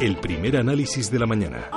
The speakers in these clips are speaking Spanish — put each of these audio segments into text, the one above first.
El primer análisis de la mañana.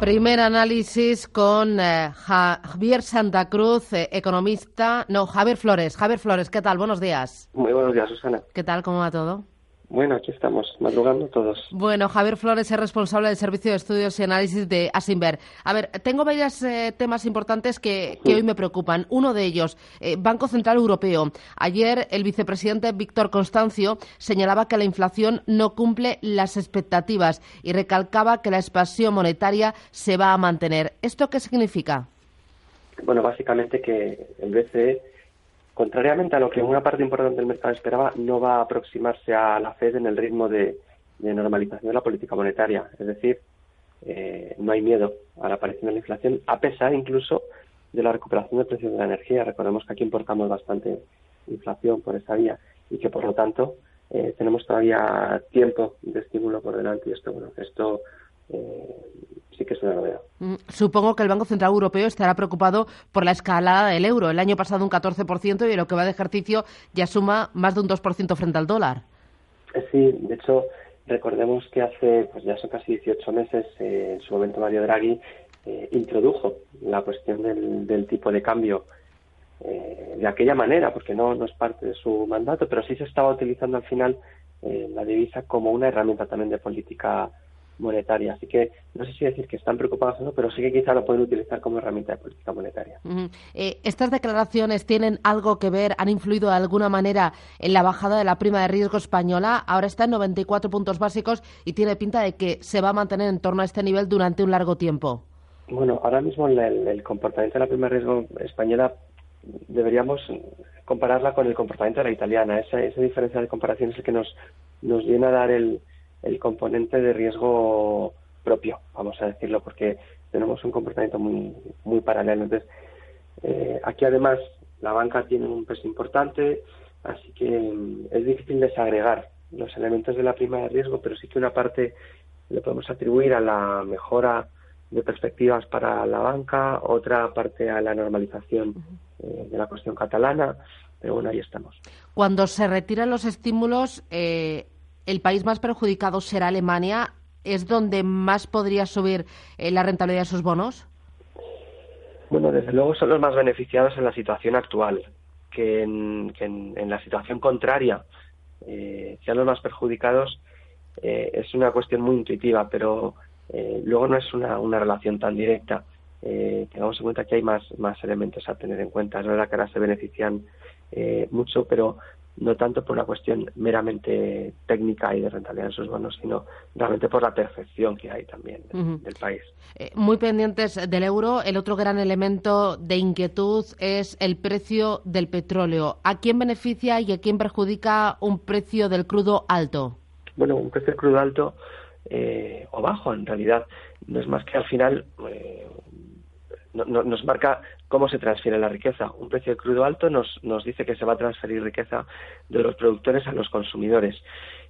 Primer análisis con eh, Javier Santa Cruz, eh, economista. No, Javier Flores. Javier Flores, ¿qué tal? Buenos días. Muy buenos días, Susana. ¿Qué tal? ¿Cómo va todo? Bueno, aquí estamos, madrugando todos. Bueno, Javier Flores es responsable del Servicio de Estudios y Análisis de Asimber. A ver, tengo varios eh, temas importantes que, hoy me preocupan. Uno de ellos, eh, Banco Central Europeo. Ayer el vicepresidente Víctor Constancio señalaba que la inflación no cumple las expectativas y recalcaba que la expansión monetaria se va a mantener. ¿Esto qué significa? Bueno, básicamente que el BCE contrariamente a lo que una parte importante del mercado esperaba, no va a aproximarse a la Fed en el ritmo de, normalización de la política monetaria. Es decir, eh, no hay miedo a la aparición de la inflación, a pesar incluso de la recuperación del precio de la energía. Recordemos que aquí importamos bastante inflación por esa vía y que, por lo tanto, eh, tenemos todavía tiempo de estímulo por delante y esto, bueno, esto eh, sí que es una novedad. Mm, supongo que el Banco Central Europeo estará preocupado por la escalada del euro. El año pasado un 14% y lo que va de ejercicio ya suma más de un 2% frente al dólar. Eh, sí, de hecho, recordemos que hace, pues ya son casi 18 meses, eh, en su momento Mario Draghi introdujo la cuestión del, tipo de cambio de aquella manera, porque no, no es parte de su mandato, pero sí se estaba utilizando al final la divisa como una herramienta también de política monetaria. Así que no sé si decir que están preocupados o no, pero sí que quizá lo pueden utilizar como herramienta de política monetaria. Eh, ¿Estas declaraciones tienen algo que ver, han influido de alguna manera en la bajada de la prima de riesgo española? Ahora está en 94 puntos básicos y tiene pinta de que se va a mantener en torno a este nivel durante un largo tiempo. Bueno, ahora mismo el, comportamiento de la prima de riesgo española deberíamos compararla con el comportamiento de la italiana. Esa, esa diferencia de comparación es el que nos, nos viene a dar el, el componente de riesgo propio, vamos a decirlo, porque tenemos un comportamiento muy, muy paralelo. Entonces, eh, aquí además la banca tiene un peso importante, así que mm, es difícil desagregar los elementos de la prima de riesgo, pero sí que una parte le podemos atribuir a la mejora de perspectivas para la banca, otra parte a la normalización eh, de la cuestión catalana, pero bueno, ahí estamos. Cuando se retiran los estímulos, eh, el país más perjudicado será Alemania. ¿Es donde más podría subir eh, la rentabilidad de sus bonos? Bueno, desde luego son los más beneficiados en la situación actual, que en, la situación contraria eh, sean los más perjudicados eh, es una cuestión muy intuitiva, pero luego no es una, relación tan directa. tengamos en cuenta que hay más, más elementos a tener en cuenta. Es verdad que ahora se benefician mucho, pero no tanto por una cuestión meramente técnica y de rentabilidad en sus bonos, sino realmente por la percepción que hay también del país. Eh, muy pendientes del euro, el otro gran elemento de inquietud es el precio del petróleo. ¿A quién beneficia y a quién perjudica un precio del crudo alto? Bueno, un precio del crudo alto eh, o bajo, en realidad, no es más que al final eh, nos marca cómo se transfiere la riqueza. Un precio de crudo alto nos, nos dice que se va a transferir riqueza de los productores a los consumidores.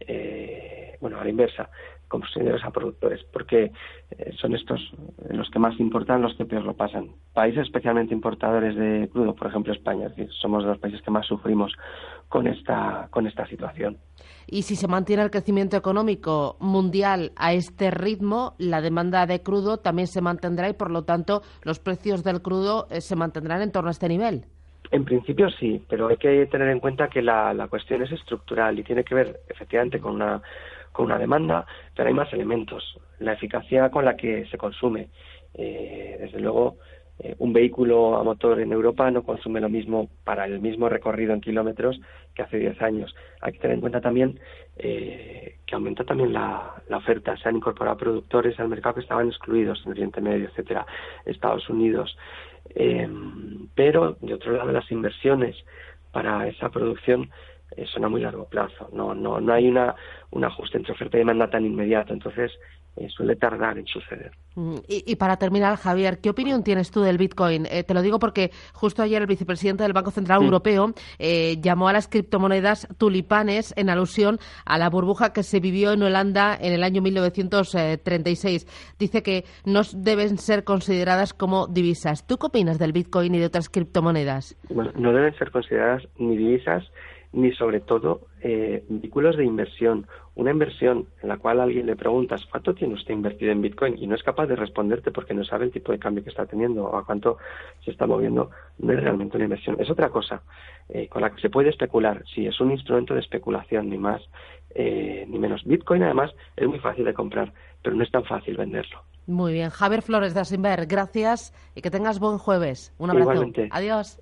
Eh, bueno, a la inversa, consumidores a productores, porque eh, son estos los que más importan, los que peor lo pasan. Países especialmente importadores de crudo, por ejemplo España, es decir, somos de los países que más sufrimos con esta, con esta situación. Y si se mantiene el crecimiento económico mundial a este ritmo, la demanda de crudo también se mantendrá y, por lo tanto, los precios del crudo eh, se mantendrán en torno a este nivel. En principio sí, pero hay que tener en cuenta que la, cuestión es estructural y tiene que ver efectivamente con una, con una demanda, pero hay más elementos. La eficacia con la que se consume. Eh, desde luego, eh, un vehículo a motor en Europa no consume lo mismo para el mismo recorrido en kilómetros que hace 10 años. Hay que tener en cuenta también eh, que aumenta también la, oferta. Se han incorporado productores al mercado que estaban excluidos en Oriente Medio, etcétera, Estados Unidos. Eh, pero, de otro lado, las inversiones para esa producción son a muy largo plazo. No, no, no hay una, un ajuste entre oferta y demanda tan inmediato. Entonces, eh, suele tardar en suceder. Mm, y, para terminar, Javier, ¿qué opinión tienes tú del Bitcoin? Eh, te lo digo porque justo ayer el vicepresidente del Banco Central Europeo eh, llamó a las criptomonedas tulipanes en alusión a la burbuja que se vivió en Holanda en el año 1936. Dice que no deben ser consideradas como divisas. ¿Tú qué opinas del Bitcoin y de otras criptomonedas? Bueno, no deben ser consideradas ni divisas ni sobre todo eh, vehículos de inversión. Una inversión en la cual a alguien le preguntas cuánto tiene usted invertido en Bitcoin y no es capaz de responderte porque no sabe el tipo de cambio que está teniendo o a cuánto se está moviendo, no es realmente una inversión. Es otra cosa eh, con la que se puede especular. Sí, es un instrumento de especulación, ni más eh, ni menos. Bitcoin además es muy fácil de comprar, pero no es tan fácil venderlo. Muy bien. Javier Flores de Asimber, gracias y que tengas buen jueves. Un abrazo. Adiós.